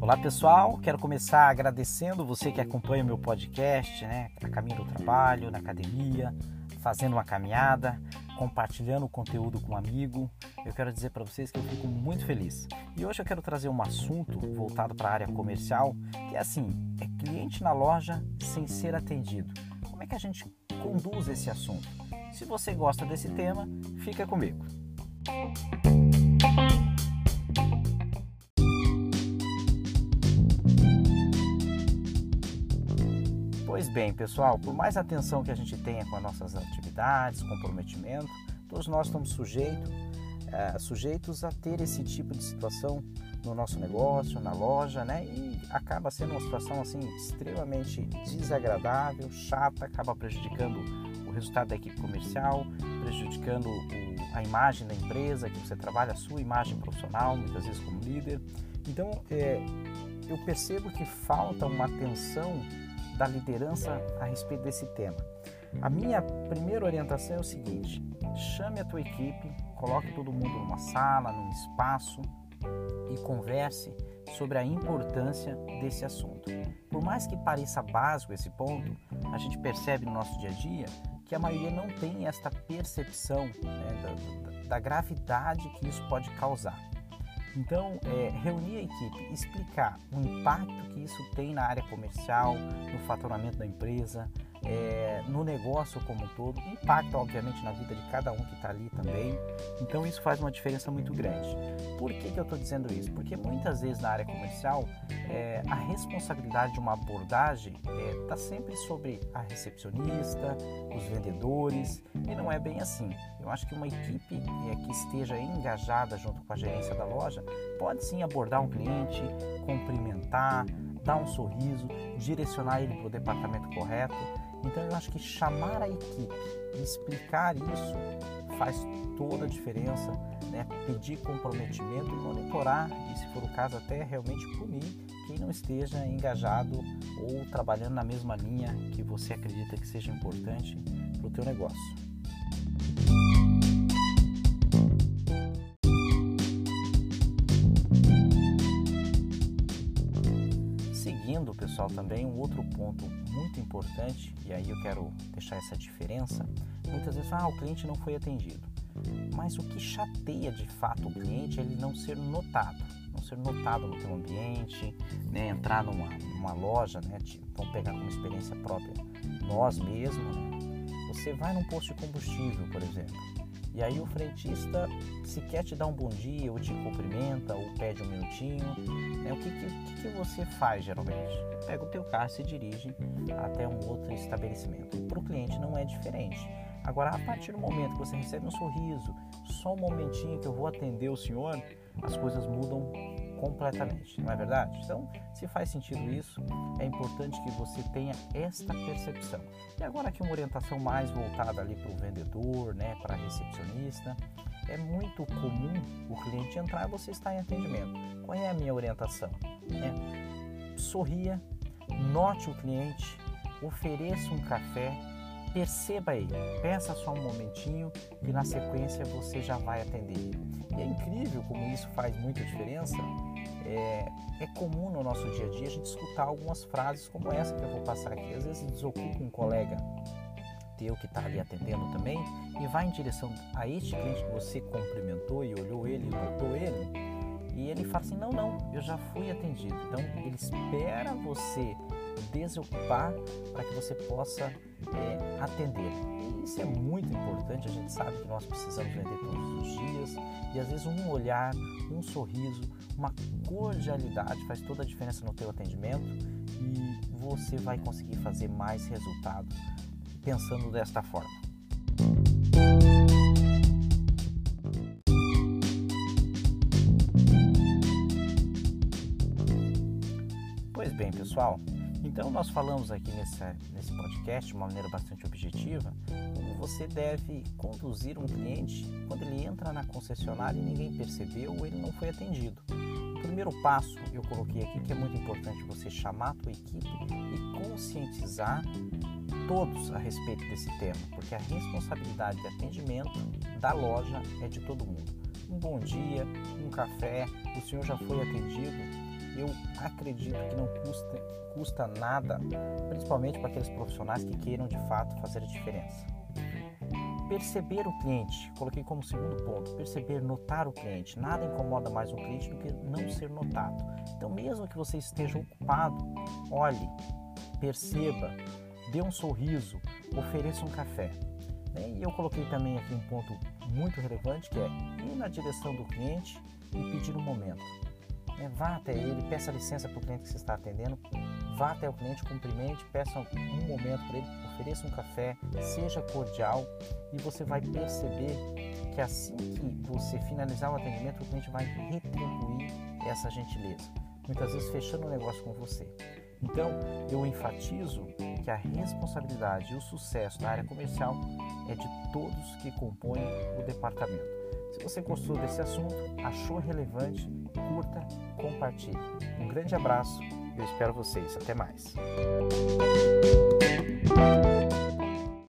Olá pessoal, quero começar agradecendo você que acompanha o meu podcast, né, a caminho do trabalho, na academia, fazendo uma caminhada, compartilhando o conteúdo com um amigo. Eu quero dizer para vocês que eu fico muito feliz. E hoje eu quero trazer um assunto voltado para a área comercial, que é assim, é cliente na loja sem ser atendido. Como é que a gente conduz esse assunto? Se você gosta desse tema, fica comigo. Pois bem, pessoal, por mais atenção que a gente tenha com as nossas atividades, comprometimento, todos nós estamos sujeitos, é, sujeitos a ter esse tipo de situação no nosso negócio, na loja, né? E acaba sendo uma situação assim extremamente desagradável, chata, acaba prejudicando o resultado da equipe comercial, prejudicando o, a imagem da empresa que você trabalha, a sua imagem profissional, muitas vezes como líder. Então, é, eu percebo que falta uma atenção da liderança a respeito desse tema. A minha primeira orientação é o seguinte: chame a tua equipe, coloque todo mundo numa sala, num espaço e converse sobre a importância desse assunto. Por mais que pareça básico esse ponto, a gente percebe no nosso dia a dia que a maioria não tem esta percepção né, da, da, da gravidade que isso pode causar. Então, é, reunir a equipe, explicar o impacto que isso tem na área comercial, no faturamento da empresa, é, no negócio como um todo, impacta obviamente na vida de cada um que está ali também. Então isso faz uma diferença muito grande. Por que, que eu estou dizendo isso? Porque muitas vezes na área comercial é, a responsabilidade de uma abordagem está é, sempre sobre a recepcionista, os vendedores e não é bem assim. Eu acho que uma equipe é, que esteja engajada junto com a gerência da loja pode sim abordar um cliente, cumprimentar, dar um sorriso, direcionar ele para o departamento correto então eu acho que chamar a equipe e explicar isso faz toda a diferença, né? pedir comprometimento, monitorar e, se for o caso, até realmente punir quem não esteja engajado ou trabalhando na mesma linha que você acredita que seja importante para o teu negócio. Pessoal, também um outro ponto muito importante, e aí eu quero deixar essa diferença. Muitas vezes, ah, o cliente não foi atendido. Mas o que chateia de fato o cliente é ele não ser notado, não ser notado no teu ambiente, né? entrar numa, numa loja, né? vamos pegar como experiência própria nós mesmos. Né? Você vai num posto de combustível, por exemplo, e aí o frentista se quer te dar um bom dia, ou te cumprimenta, ou pede um minutinho. Né? O que, que, que você faz geralmente? Pega o teu carro e se dirige até um outro estabelecimento. Para o cliente não é diferente. Agora, a partir do momento que você recebe um sorriso, só um momentinho que eu vou atender o senhor, as coisas mudam completamente, não é verdade? Então, se faz sentido isso, é importante que você tenha esta percepção. E agora aqui uma orientação mais voltada ali para o vendedor, né, para a recepcionista, é muito comum o cliente entrar e você está em atendimento. Qual é a minha orientação? É, sorria, note o cliente, ofereça um café, perceba ele, peça só um momentinho e na sequência você já vai atender. E é incrível como isso faz muita diferença é, é, comum no nosso dia a dia a gente escutar algumas frases como essa que eu vou passar aqui. Às vezes desocupa um colega teu que está ali atendendo também e vai em direção a este cliente que você cumprimentou e olhou ele, notou ele, e ele fala assim: não, não, eu já fui atendido. Então ele espera você desocupar para que você possa é, atender. E isso é muito importante, a gente sabe que nós precisamos vender todos os dias e às vezes um olhar, um sorriso, uma cordialidade faz toda a diferença no teu atendimento e você vai conseguir fazer mais resultado pensando desta forma. Pois bem, pessoal, então, nós falamos aqui nesse, podcast de uma maneira bastante objetiva como você deve conduzir um cliente quando ele entra na concessionária e ninguém percebeu ou ele não foi atendido. O primeiro passo eu coloquei aqui que é muito importante você chamar a tua equipe e conscientizar todos a respeito desse tema, porque a responsabilidade de atendimento da loja é de todo mundo. um bom dia, um café, o senhor já foi atendido, eu acredito que não custa, custa nada, principalmente para aqueles profissionais que queiram de fato fazer a diferença. Perceber o cliente, coloquei como segundo ponto, perceber, notar o cliente. Nada incomoda mais um cliente do que não ser notado. Então, mesmo que você esteja ocupado, olhe, perceba, dê um sorriso, ofereça um café. Né? E eu coloquei também aqui um ponto muito relevante que é ir na direção do cliente e pedir um momento. É, vá até ele, peça licença para o cliente que você está atendendo, vá até o cliente, cumprimente, peça um momento para ele, ofereça um café, seja cordial e você vai perceber que assim que você finalizar o atendimento, o cliente vai retribuir essa gentileza, muitas vezes fechando o negócio com você. Então, eu enfatizo que a responsabilidade e o sucesso da área comercial é de todos que compõem o departamento. Se você gostou desse assunto, achou relevante, curta, compartilhe. Um grande abraço eu espero vocês. Até mais.